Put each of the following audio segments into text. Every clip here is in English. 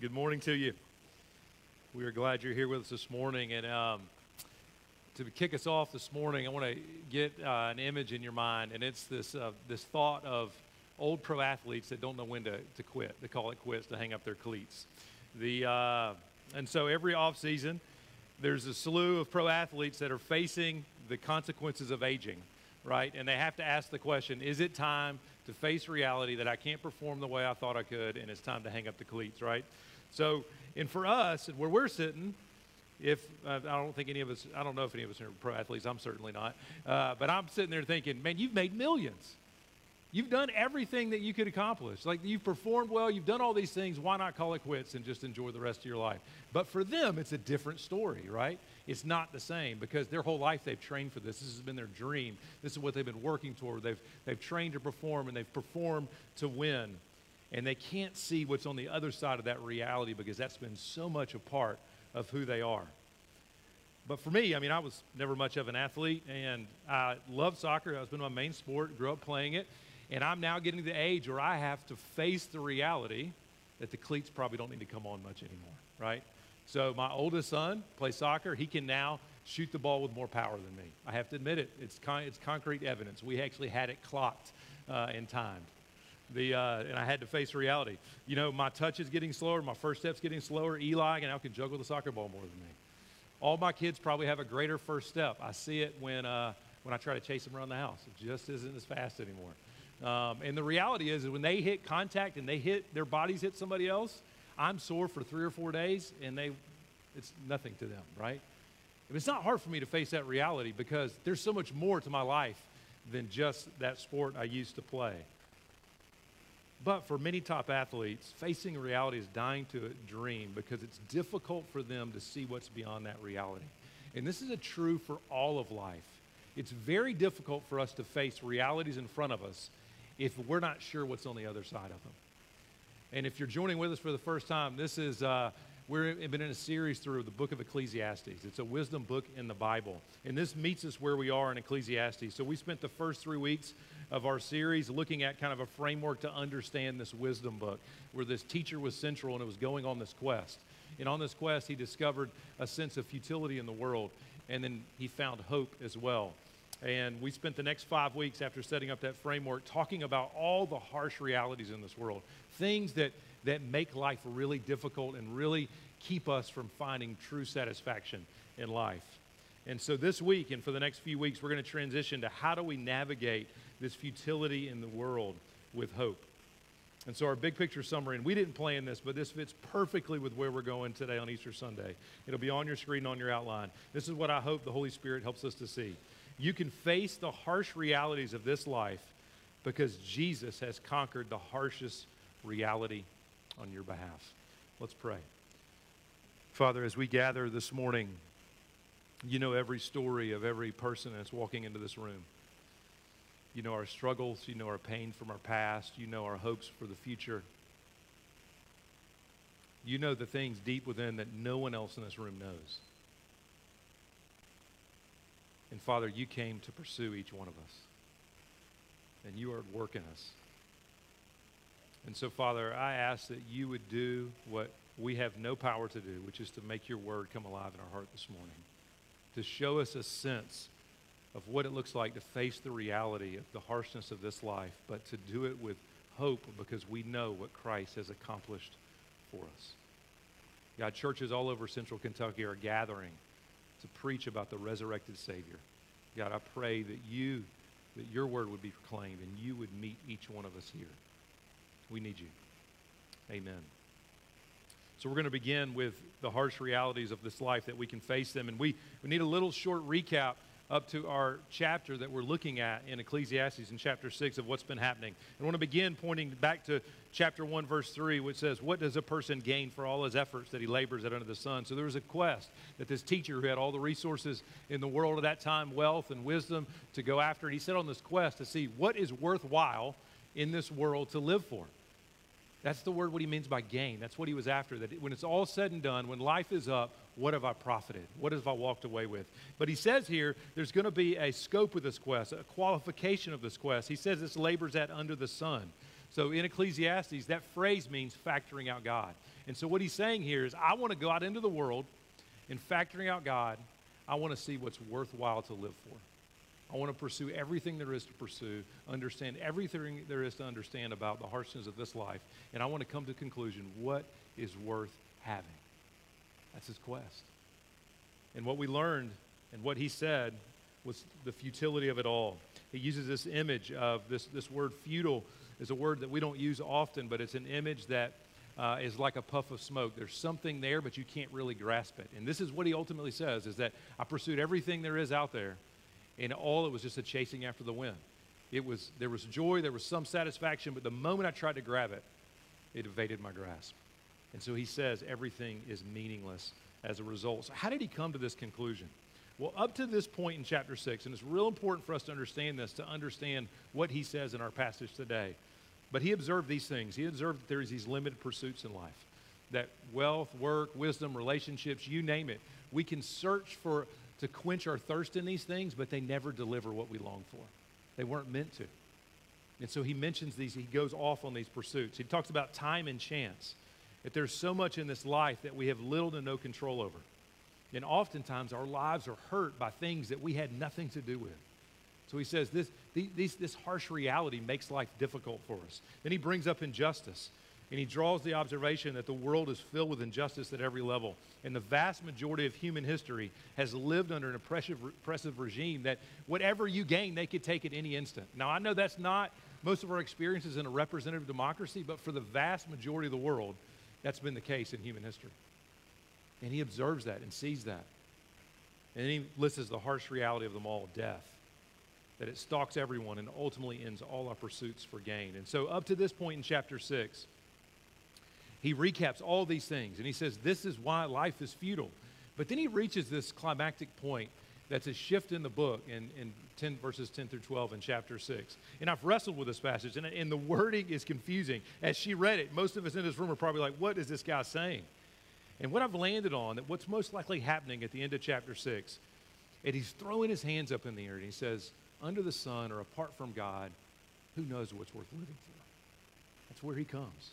Good morning to you. We are glad you're here with us this morning. And um, to kick us off this morning, I want to get uh, an image in your mind, and it's this, uh, this thought of old pro athletes that don't know when to, to quit. They call it quits to hang up their cleats. The, uh, and so every offseason, there's a slew of pro athletes that are facing the consequences of aging, right? And they have to ask the question is it time to face reality that I can't perform the way I thought I could, and it's time to hang up the cleats, right? So, and for us, where we're sitting, if uh, I don't think any of us, I don't know if any of us are pro athletes, I'm certainly not, uh, but I'm sitting there thinking, man, you've made millions. You've done everything that you could accomplish. Like you've performed well, you've done all these things. Why not call it quits and just enjoy the rest of your life? But for them, it's a different story, right? It's not the same because their whole life they've trained for this. This has been their dream. This is what they've been working toward. They've, they've trained to perform and they've performed to win. And they can't see what's on the other side of that reality because that's been so much a part of who they are. But for me, I mean, I was never much of an athlete and I loved soccer. That's been my main sport, grew up playing it. And I'm now getting to the age where I have to face the reality that the cleats probably don't need to come on much anymore, right? So my oldest son plays soccer. He can now shoot the ball with more power than me. I have to admit it. It's, con- it's concrete evidence. We actually had it clocked uh, and timed. The, uh, and I had to face reality. You know, my touch is getting slower. My first step's getting slower. Eli now can juggle the soccer ball more than me. All my kids probably have a greater first step. I see it when, uh, when I try to chase them around the house. It just isn't as fast anymore. Um, and the reality is, is when they hit contact and they hit their bodies hit somebody else, I'm sore for three or four days, and they, it's nothing to them, right? And it's not hard for me to face that reality because there's so much more to my life than just that sport I used to play. But for many top athletes, facing reality is dying to a dream because it's difficult for them to see what's beyond that reality. And this is a true for all of life. It's very difficult for us to face realities in front of us if we're not sure what's on the other side of them. And if you're joining with us for the first time, this is, uh, we've been in a series through the book of Ecclesiastes. It's a wisdom book in the Bible. And this meets us where we are in Ecclesiastes. So we spent the first three weeks of our series looking at kind of a framework to understand this wisdom book, where this teacher was central and it was going on this quest. And on this quest, he discovered a sense of futility in the world, and then he found hope as well. And we spent the next five weeks after setting up that framework talking about all the harsh realities in this world, things that, that make life really difficult and really keep us from finding true satisfaction in life. And so this week and for the next few weeks, we're going to transition to how do we navigate this futility in the world with hope. And so, our big picture summary, and we didn't plan this, but this fits perfectly with where we're going today on Easter Sunday. It'll be on your screen, on your outline. This is what I hope the Holy Spirit helps us to see. You can face the harsh realities of this life because Jesus has conquered the harshest reality on your behalf. Let's pray. Father, as we gather this morning, you know every story of every person that's walking into this room. You know our struggles, you know our pain from our past, you know our hopes for the future. You know the things deep within that no one else in this room knows. And Father, you came to pursue each one of us. And you are at work in us. And so, Father, I ask that you would do what we have no power to do, which is to make your word come alive in our heart this morning, to show us a sense of what it looks like to face the reality of the harshness of this life, but to do it with hope because we know what Christ has accomplished for us. God, churches all over central Kentucky are gathering to preach about the resurrected Savior. God, I pray that you, that your word would be proclaimed and you would meet each one of us here. We need you. Amen. So we're going to begin with the harsh realities of this life that we can face them. And we, we need a little short recap up to our chapter that we're looking at in Ecclesiastes in chapter 6 of what's been happening. I want to begin pointing back to chapter 1, verse 3, which says, What does a person gain for all his efforts that he labors at under the sun? So there was a quest that this teacher who had all the resources in the world at that time, wealth and wisdom, to go after. And he set on this quest to see what is worthwhile in this world to live for. That's the word, what he means by gain. That's what he was after. That when it's all said and done, when life is up, what have I profited? What have I walked away with? But he says here, there's going to be a scope of this quest, a qualification of this quest. He says it's labors at under the sun. So in Ecclesiastes, that phrase means factoring out God. And so what he's saying here is, I want to go out into the world and factoring out God, I want to see what's worthwhile to live for. I want to pursue everything there is to pursue, understand everything there is to understand about the harshness of this life, and I want to come to conclusion what is worth having. That's his quest. And what we learned and what he said was the futility of it all. He uses this image of this, this word futile is a word that we don't use often, but it's an image that uh, is like a puff of smoke. There's something there, but you can't really grasp it. And this is what he ultimately says is that I pursued everything there is out there, and all it was just a chasing after the wind. It was, there was joy, there was some satisfaction, but the moment I tried to grab it, it evaded my grasp. And so he says everything is meaningless as a result. So, how did he come to this conclusion? Well, up to this point in chapter 6, and it's real important for us to understand this, to understand what he says in our passage today. But he observed these things. He observed that there's these limited pursuits in life that wealth, work, wisdom, relationships, you name it. We can search for to quench our thirst in these things, but they never deliver what we long for. They weren't meant to. And so he mentions these, he goes off on these pursuits. He talks about time and chance. That there's so much in this life that we have little to no control over. And oftentimes our lives are hurt by things that we had nothing to do with. So he says this, these, this harsh reality makes life difficult for us. Then he brings up injustice. And he draws the observation that the world is filled with injustice at every level. And the vast majority of human history has lived under an oppressive, oppressive regime that whatever you gain, they could take at any instant. Now, I know that's not most of our experiences in a representative democracy, but for the vast majority of the world, that's been the case in human history. And he observes that and sees that. And then he lists the harsh reality of them all death. That it stalks everyone and ultimately ends all our pursuits for gain. And so, up to this point in chapter 6, he recaps all these things and he says, This is why life is futile. But then he reaches this climactic point that's a shift in the book in, in 10 verses 10 through 12 in chapter 6. And I've wrestled with this passage, and, and the wording is confusing. As she read it, most of us in this room are probably like, What is this guy saying? And what I've landed on, that what's most likely happening at the end of chapter 6, and he's throwing his hands up in the air and he says, Under the sun or apart from God, who knows what's worth living for? That's where he comes.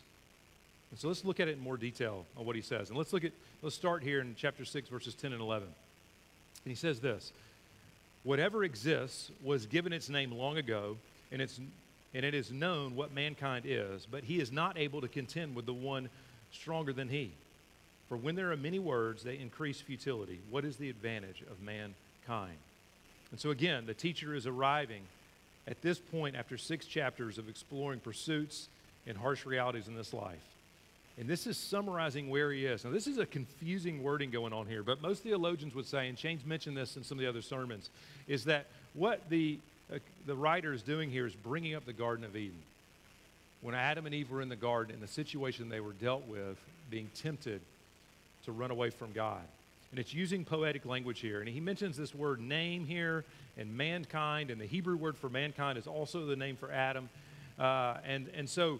And so let's look at it in more detail on what he says. And let's look at, let's start here in chapter 6, verses 10 and 11. And he says this Whatever exists was given its name long ago, and, it's, and it is known what mankind is, but he is not able to contend with the one stronger than he. For when there are many words, they increase futility. What is the advantage of mankind? And so, again, the teacher is arriving at this point after six chapters of exploring pursuits and harsh realities in this life. And this is summarizing where he is. Now, this is a confusing wording going on here, but most theologians would say, and Shane's mentioned this in some of the other sermons, is that what the, uh, the writer is doing here is bringing up the Garden of Eden. When Adam and Eve were in the garden and the situation they were dealt with, being tempted to run away from God. And it's using poetic language here. And he mentions this word name here and mankind, and the Hebrew word for mankind is also the name for Adam. Uh, and, and so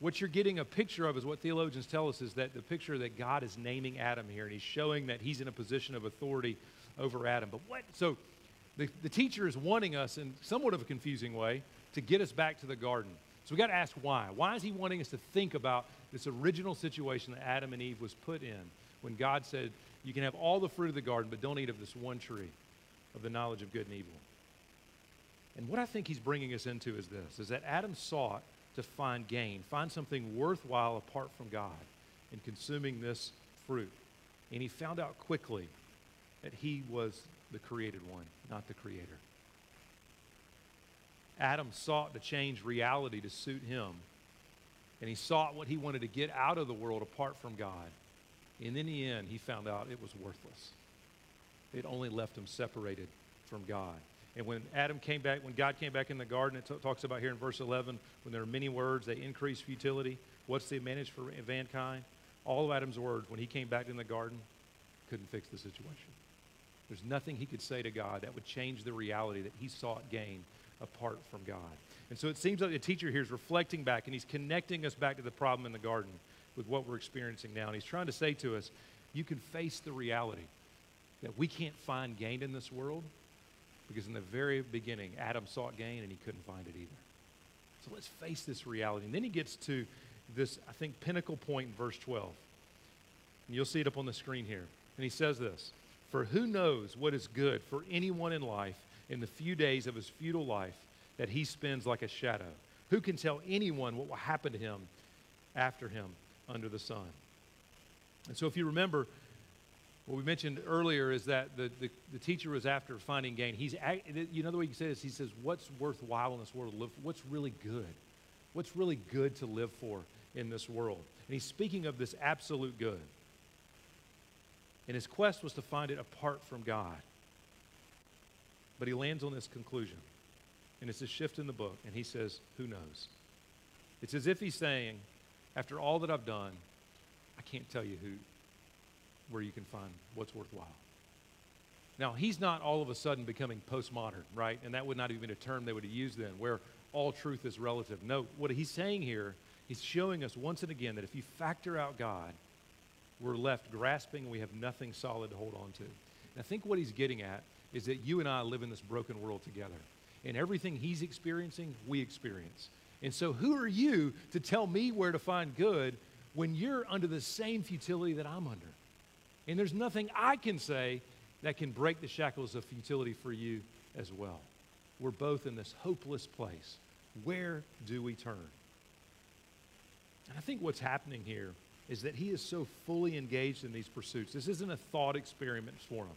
what you're getting a picture of is what theologians tell us is that the picture that God is naming Adam here, and he's showing that he's in a position of authority over Adam. But what? So the, the teacher is wanting us in somewhat of a confusing way to get us back to the garden. So we got to ask why. Why is he wanting us to think about this original situation that Adam and Eve was put in? when God said, You can have all the fruit of the garden, but don't eat of this one tree of the knowledge of good and evil. And what I think he's bringing us into is this is that Adam sought to find gain, find something worthwhile apart from God in consuming this fruit. And he found out quickly that he was the created one, not the creator. Adam sought to change reality to suit him, and he sought what he wanted to get out of the world apart from God. And in the end, he found out it was worthless. It only left him separated from God. And when Adam came back, when God came back in the garden, it talks about here in verse 11, when there are many words, they increase futility. What's the advantage for mankind? All of Adam's words, when he came back in the garden, couldn't fix the situation. There's nothing he could say to God that would change the reality that he sought gain apart from God. And so it seems like the teacher here is reflecting back and he's connecting us back to the problem in the garden with what we're experiencing now. And he's trying to say to us, you can face the reality that we can't find gain in this world because in the very beginning, Adam sought gain and he couldn't find it either. So let's face this reality. And then he gets to this, I think, pinnacle point in verse 12. And you'll see it up on the screen here. And he says this For who knows what is good for anyone in life in the few days of his futile life that he spends like a shadow? Who can tell anyone what will happen to him after him under the sun? And so, if you remember, what we mentioned earlier is that the, the, the teacher was after finding gain. He's, you know, the way he says, he says, what's worthwhile in this world to live for? What's really good? What's really good to live for in this world? And he's speaking of this absolute good. And his quest was to find it apart from God. But he lands on this conclusion. And it's a shift in the book. And he says, Who knows? It's as if he's saying, After all that I've done, I can't tell you who, where you can find what's worthwhile. Now, he's not all of a sudden becoming postmodern, right? And that would not even be a term they would have used then, where all truth is relative. No, what he's saying here, he's showing us once and again that if you factor out God, we're left grasping and we have nothing solid to hold on to. And I think what he's getting at is that you and I live in this broken world together. And everything he's experiencing, we experience. And so, who are you to tell me where to find good when you're under the same futility that I'm under? And there's nothing I can say that can break the shackles of futility for you as well. We're both in this hopeless place. Where do we turn? And I think what's happening here is that he is so fully engaged in these pursuits. This isn't a thought experiment for him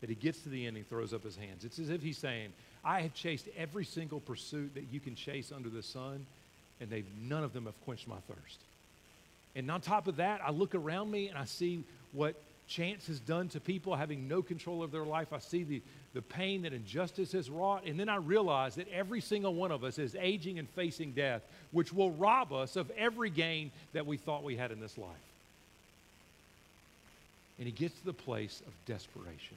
that he gets to the end and he throws up his hands. It's as if he's saying, I have chased every single pursuit that you can chase under the sun, and they none of them have quenched my thirst. And on top of that, I look around me and I see what chance has done to people having no control of their life. I see the, the pain that injustice has wrought. And then I realize that every single one of us is aging and facing death, which will rob us of every gain that we thought we had in this life. And he gets to the place of desperation.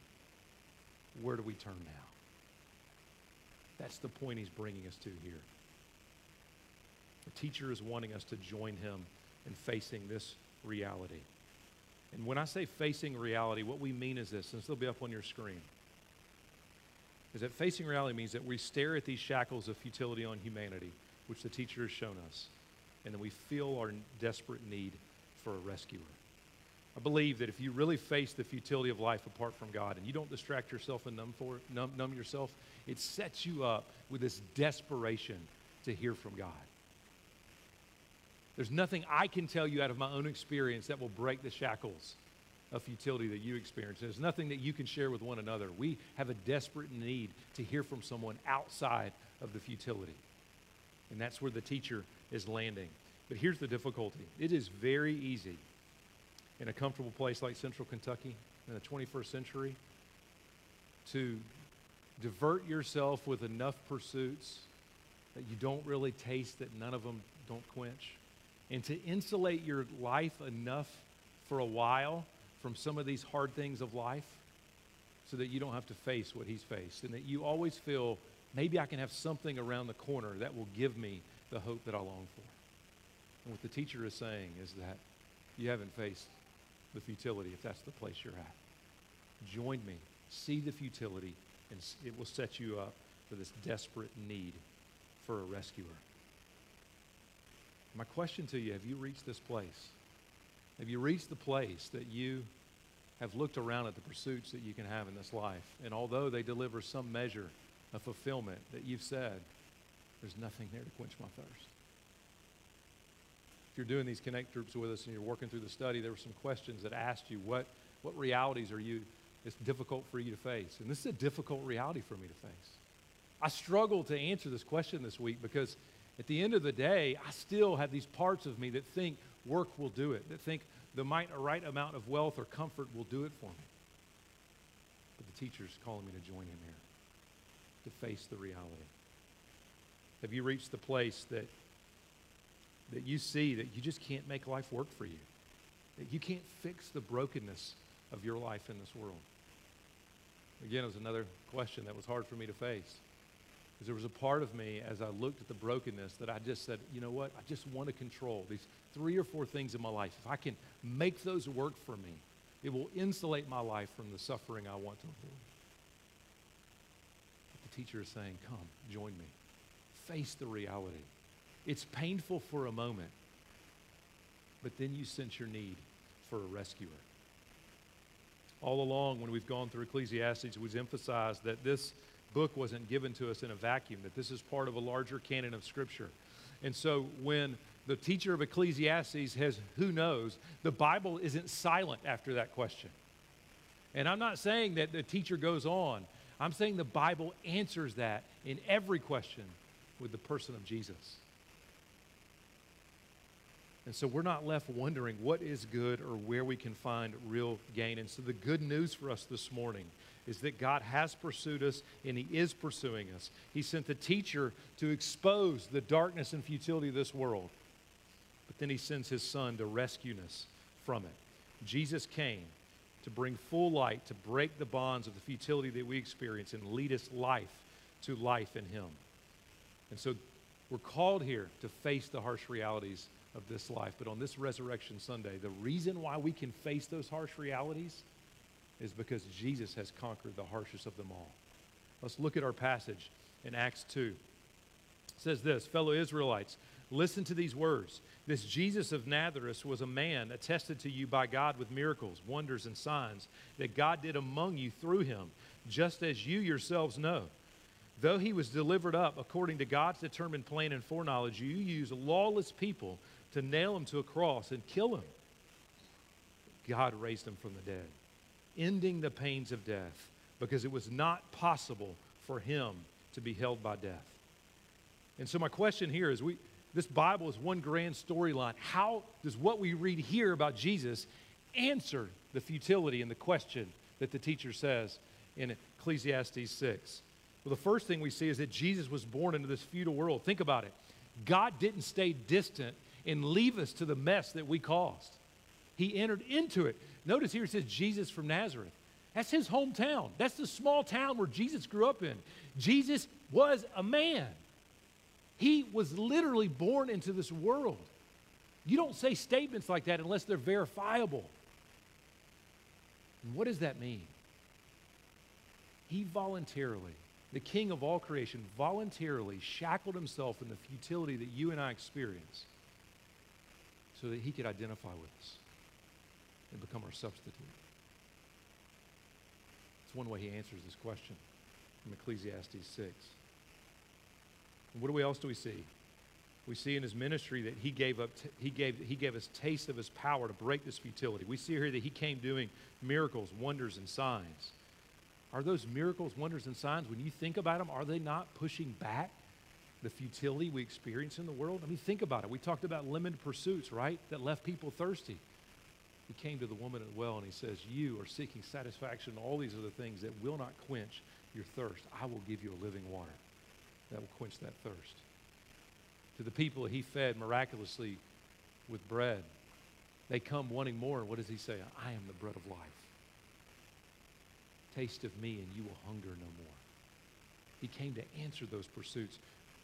Where do we turn now? That's the point he's bringing us to here. The teacher is wanting us to join him in facing this reality. And when I say facing reality, what we mean is this, and this will be up on your screen, is that facing reality means that we stare at these shackles of futility on humanity, which the teacher has shown us, and then we feel our desperate need for a rescuer. I believe that if you really face the futility of life apart from God and you don't distract yourself and numb, for, numb, numb yourself, it sets you up with this desperation to hear from God. There's nothing I can tell you out of my own experience that will break the shackles of futility that you experience. There's nothing that you can share with one another. We have a desperate need to hear from someone outside of the futility. And that's where the teacher is landing. But here's the difficulty it is very easy in a comfortable place like central Kentucky in the 21st century to divert yourself with enough pursuits that you don't really taste, that none of them don't quench and to insulate your life enough for a while from some of these hard things of life so that you don't have to face what he's faced and that you always feel maybe I can have something around the corner that will give me the hope that I long for. And what the teacher is saying is that you haven't faced the futility if that's the place you're at. Join me, see the futility, and it will set you up for this desperate need for a rescuer. My question to you have you reached this place? Have you reached the place that you have looked around at the pursuits that you can have in this life? And although they deliver some measure of fulfillment, that you've said, there's nothing there to quench my thirst. If you're doing these connect groups with us and you're working through the study, there were some questions that asked you what, what realities are you it's difficult for you to face. And this is a difficult reality for me to face. I struggled to answer this question this week because at the end of the day, I still have these parts of me that think work will do it, that think the right amount of wealth or comfort will do it for me. But the teacher's calling me to join him here, to face the reality. Have you reached the place that, that you see that you just can't make life work for you? That you can't fix the brokenness of your life in this world? Again, it was another question that was hard for me to face. Because there was a part of me as I looked at the brokenness that I just said, you know what? I just want to control these three or four things in my life. If I can make those work for me, it will insulate my life from the suffering I want to avoid. But the teacher is saying, come, join me. Face the reality It's painful for a moment, but then you sense your need for a rescuer. All along, when we've gone through Ecclesiastes, we've emphasized that this book wasn't given to us in a vacuum, that this is part of a larger canon of Scripture. And so when the teacher of Ecclesiastes has who knows, the Bible isn't silent after that question. And I'm not saying that the teacher goes on, I'm saying the Bible answers that in every question with the person of Jesus. And so we're not left wondering what is good or where we can find real gain. And so the good news for us this morning is that God has pursued us and He is pursuing us. He sent the teacher to expose the darkness and futility of this world, but then He sends His Son to rescue us from it. Jesus came to bring full light, to break the bonds of the futility that we experience and lead us life to life in Him. And so we're called here to face the harsh realities of this life. But on this Resurrection Sunday, the reason why we can face those harsh realities is because Jesus has conquered the harshest of them all. Let's look at our passage in Acts 2. It says this Fellow Israelites, listen to these words. This Jesus of Nazareth was a man attested to you by God with miracles, wonders, and signs that God did among you through him, just as you yourselves know. Though he was delivered up according to God's determined plan and foreknowledge, you used lawless people to nail him to a cross and kill him. God raised him from the dead, ending the pains of death because it was not possible for him to be held by death. And so, my question here is we, this Bible is one grand storyline. How does what we read here about Jesus answer the futility and the question that the teacher says in Ecclesiastes 6? Well, the first thing we see is that Jesus was born into this futile world. Think about it. God didn't stay distant and leave us to the mess that we caused. He entered into it. Notice here it says Jesus from Nazareth. That's his hometown. That's the small town where Jesus grew up in. Jesus was a man. He was literally born into this world. You don't say statements like that unless they're verifiable. And what does that mean? He voluntarily, the king of all creation, voluntarily shackled himself in the futility that you and I experience so that he could identify with us and become our substitute. It's one way he answers this question from Ecclesiastes 6. And what else do we see? We see in his ministry that he gave up he gave he gave us taste of his power to break this futility. We see here that he came doing miracles, wonders and signs. Are those miracles, wonders and signs when you think about them are they not pushing back the futility we experience in the world? I mean, think about it. We talked about limited pursuits, right? That left people thirsty. He came to the woman at the well and he says, You are seeking satisfaction in all these other things that will not quench your thirst. I will give you a living water that will quench that thirst. To the people he fed miraculously with bread, they come wanting more. What does he say? I am the bread of life. Taste of me and you will hunger no more. He came to answer those pursuits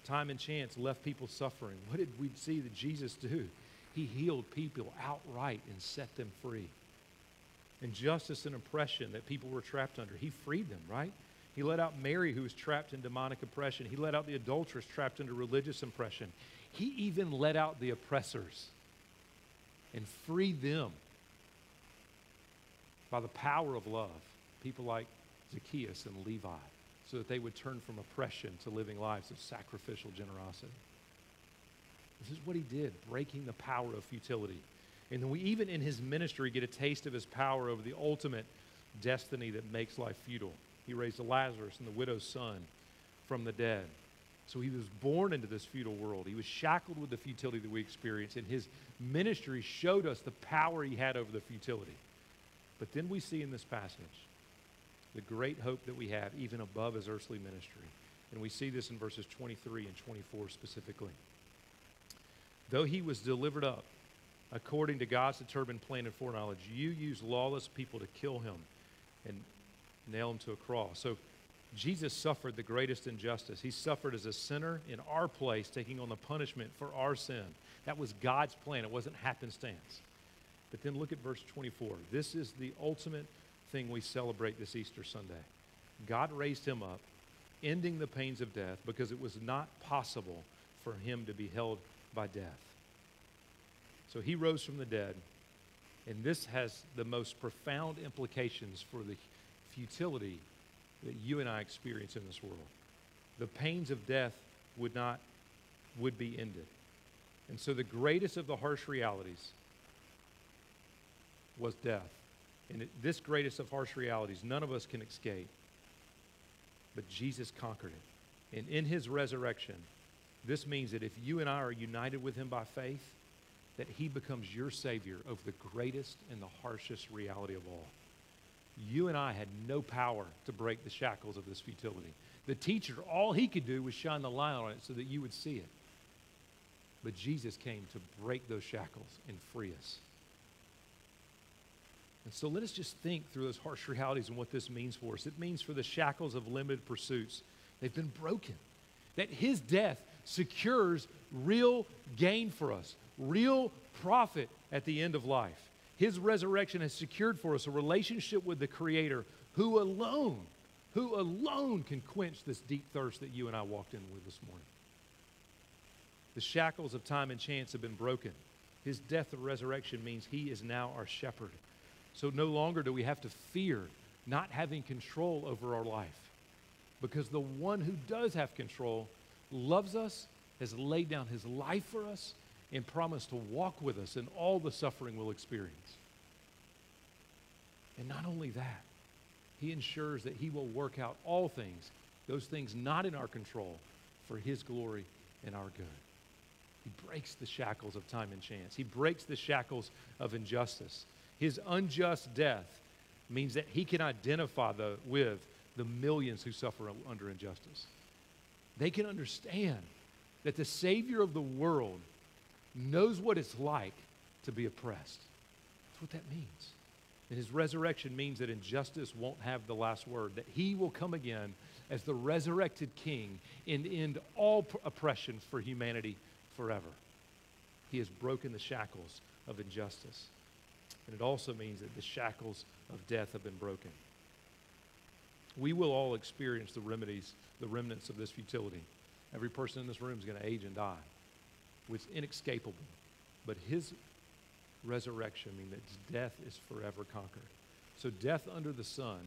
time and chance left people suffering. What did we see that Jesus do? He healed people outright and set them free. Injustice and oppression that people were trapped under, he freed them, right? He let out Mary, who was trapped in demonic oppression. He let out the adulteress trapped under religious oppression. He even let out the oppressors and freed them by the power of love. People like Zacchaeus and Levi so that they would turn from oppression to living lives of sacrificial generosity. This is what he did, breaking the power of futility. And then we even in his ministry get a taste of his power over the ultimate destiny that makes life futile. He raised Lazarus and the widow's son from the dead. So he was born into this futile world. He was shackled with the futility that we experience, and his ministry showed us the power he had over the futility. But then we see in this passage the great hope that we have, even above his earthly ministry. And we see this in verses 23 and 24 specifically. Though he was delivered up according to God's determined plan and foreknowledge, you used lawless people to kill him and nail him to a cross. So Jesus suffered the greatest injustice. He suffered as a sinner in our place, taking on the punishment for our sin. That was God's plan, it wasn't happenstance. But then look at verse 24. This is the ultimate thing we celebrate this Easter Sunday. God raised him up, ending the pains of death because it was not possible for him to be held by death. So he rose from the dead, and this has the most profound implications for the futility that you and I experience in this world. The pains of death would not would be ended. And so the greatest of the harsh realities was death. And this greatest of harsh realities, none of us can escape. But Jesus conquered it. And in his resurrection, this means that if you and I are united with him by faith, that he becomes your Savior over the greatest and the harshest reality of all. You and I had no power to break the shackles of this futility. The teacher, all he could do was shine the light on it so that you would see it. But Jesus came to break those shackles and free us. And so let us just think through those harsh realities and what this means for us. It means for the shackles of limited pursuits, they've been broken. That his death secures real gain for us, real profit at the end of life. His resurrection has secured for us a relationship with the Creator who alone, who alone can quench this deep thirst that you and I walked in with this morning. The shackles of time and chance have been broken. His death and resurrection means he is now our shepherd. So no longer do we have to fear not having control over our life because the one who does have control loves us, has laid down his life for us, and promised to walk with us in all the suffering we'll experience. And not only that, he ensures that he will work out all things, those things not in our control, for his glory and our good. He breaks the shackles of time and chance. He breaks the shackles of injustice. His unjust death means that he can identify the, with the millions who suffer under injustice. They can understand that the Savior of the world knows what it's like to be oppressed. That's what that means. And his resurrection means that injustice won't have the last word, that he will come again as the resurrected king and end all oppression for humanity forever. He has broken the shackles of injustice. And it also means that the shackles of death have been broken. We will all experience the remedies, the remnants of this futility. Every person in this room is going to age and die. It's inescapable. But his resurrection means that death is forever conquered. So death under the sun,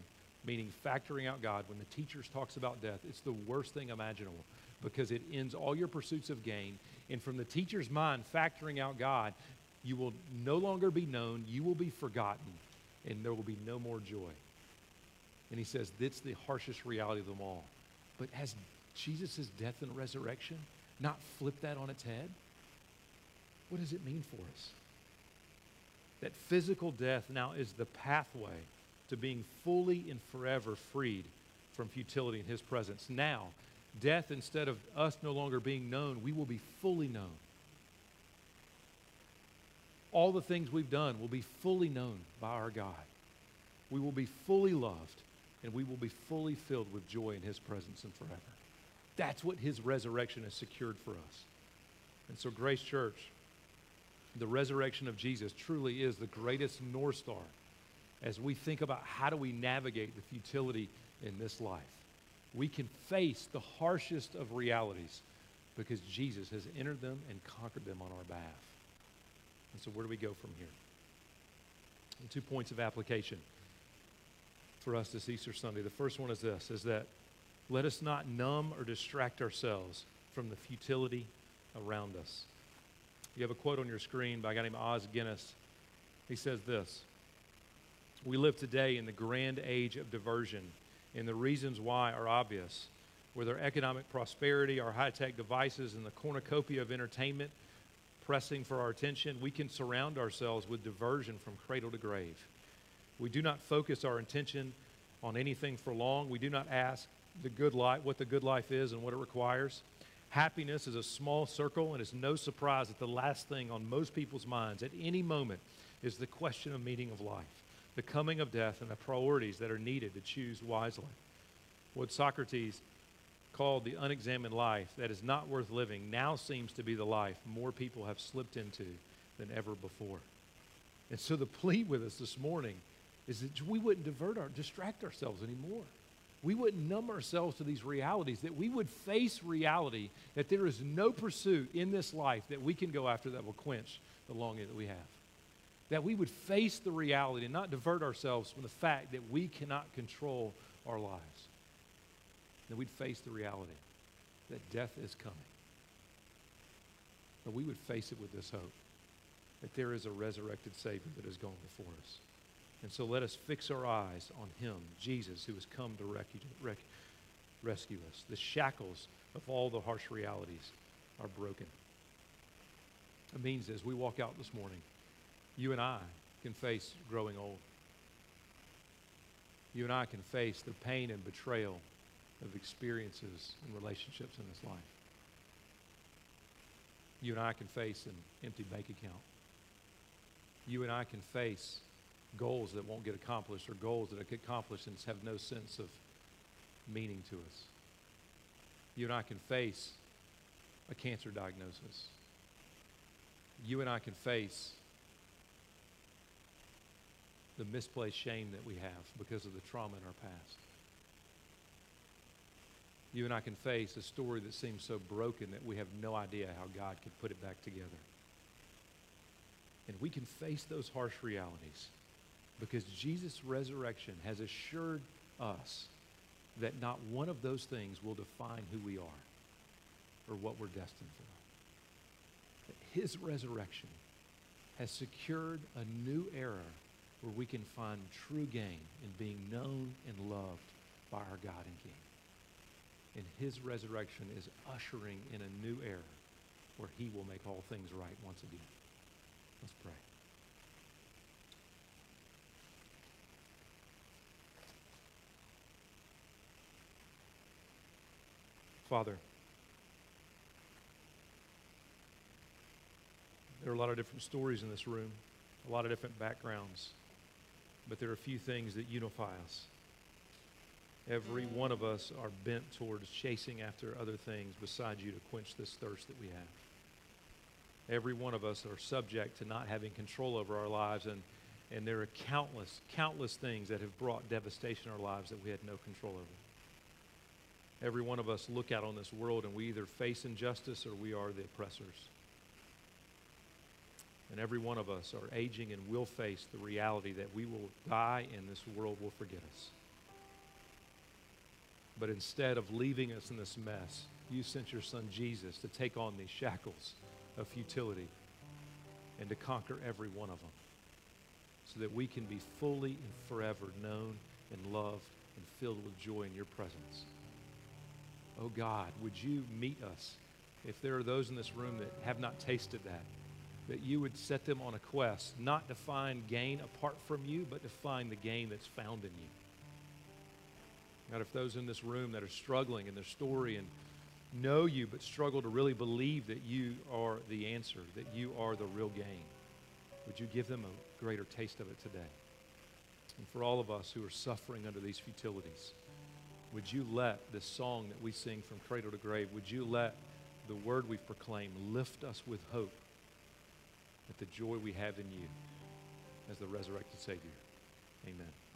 meaning factoring out God, when the teachers talks about death, it's the worst thing imaginable because it ends all your pursuits of gain. And from the teacher's mind, factoring out God you will no longer be known, you will be forgotten, and there will be no more joy. And he says, that's the harshest reality of them all. But has Jesus' death and resurrection not flipped that on its head? What does it mean for us? That physical death now is the pathway to being fully and forever freed from futility in his presence. Now, death, instead of us no longer being known, we will be fully known all the things we've done will be fully known by our God. We will be fully loved, and we will be fully filled with joy in His presence and forever. That's what His resurrection has secured for us. And so, Grace Church, the resurrection of Jesus truly is the greatest North Star as we think about how do we navigate the futility in this life. We can face the harshest of realities because Jesus has entered them and conquered them on our behalf. And so, where do we go from here? And two points of application for us this Easter Sunday. The first one is this is that let us not numb or distract ourselves from the futility around us. You have a quote on your screen by a guy named Os Guinness. He says this We live today in the grand age of diversion, and the reasons why are obvious. With our economic prosperity, our high tech devices, and the cornucopia of entertainment pressing for our attention, we can surround ourselves with diversion from cradle to grave. We do not focus our attention on anything for long. We do not ask the good life, what the good life is and what it requires. Happiness is a small circle, and it's no surprise that the last thing on most people's minds at any moment is the question of meaning of life, the coming of death, and the priorities that are needed to choose wisely. What Socrates called the unexamined life that is not worth living now seems to be the life more people have slipped into than ever before. And so the plea with us this morning is that we wouldn't divert our, distract ourselves anymore. we wouldn't numb ourselves to these realities, that we would face reality that there is no pursuit in this life that we can go after that will quench the longing that we have. That we would face the reality and not divert ourselves from the fact that we cannot control our lives. That we'd face the reality that death is coming. But we would face it with this hope that there is a resurrected Savior that has gone before us. And so let us fix our eyes on Him, Jesus, who has come to rec- rescue us. The shackles of all the harsh realities are broken. It means as we walk out this morning, you and I can face growing old. You and I can face the pain and betrayal of experiences and relationships in this life. You and I can face an empty bank account. You and I can face goals that won't get accomplished or goals that get accomplished and have no sense of meaning to us. You and I can face a cancer diagnosis. You and I can face the misplaced shame that we have because of the trauma in our past. You and I can face a story that seems so broken that we have no idea how God could put it back together. And we can face those harsh realities because Jesus' resurrection has assured us that not one of those things will define who we are or what we're destined for. That his resurrection has secured a new era where we can find true gain in being known and loved by our God and King. And his resurrection is ushering in a new era where he will make all things right once again. Let's pray. Father, there are a lot of different stories in this room, a lot of different backgrounds, but there are a few things that unify us. Every one of us are bent towards chasing after other things besides you to quench this thirst that we have. Every one of us are subject to not having control over our lives, and, and there are countless, countless things that have brought devastation in our lives that we had no control over every one of us look out on this world and we either face injustice or we are the oppressors. And every one of us are aging and will face the reality that we will die and this world will forget us. But instead of leaving us in this mess, you sent your son Jesus to take on these shackles of futility and to conquer every one of them so that we can be fully and forever known and loved and filled with joy in your presence. Oh God, would you meet us if there are those in this room that have not tasted that? That you would set them on a quest, not to find gain apart from you, but to find the gain that's found in you. God, if those in this room that are struggling in their story and know you but struggle to really believe that you are the answer, that you are the real gain, would you give them a greater taste of it today? And for all of us who are suffering under these futilities, would you let this song that we sing from cradle to grave, would you let the word we've proclaimed lift us with hope at the joy we have in you as the resurrected Savior? Amen.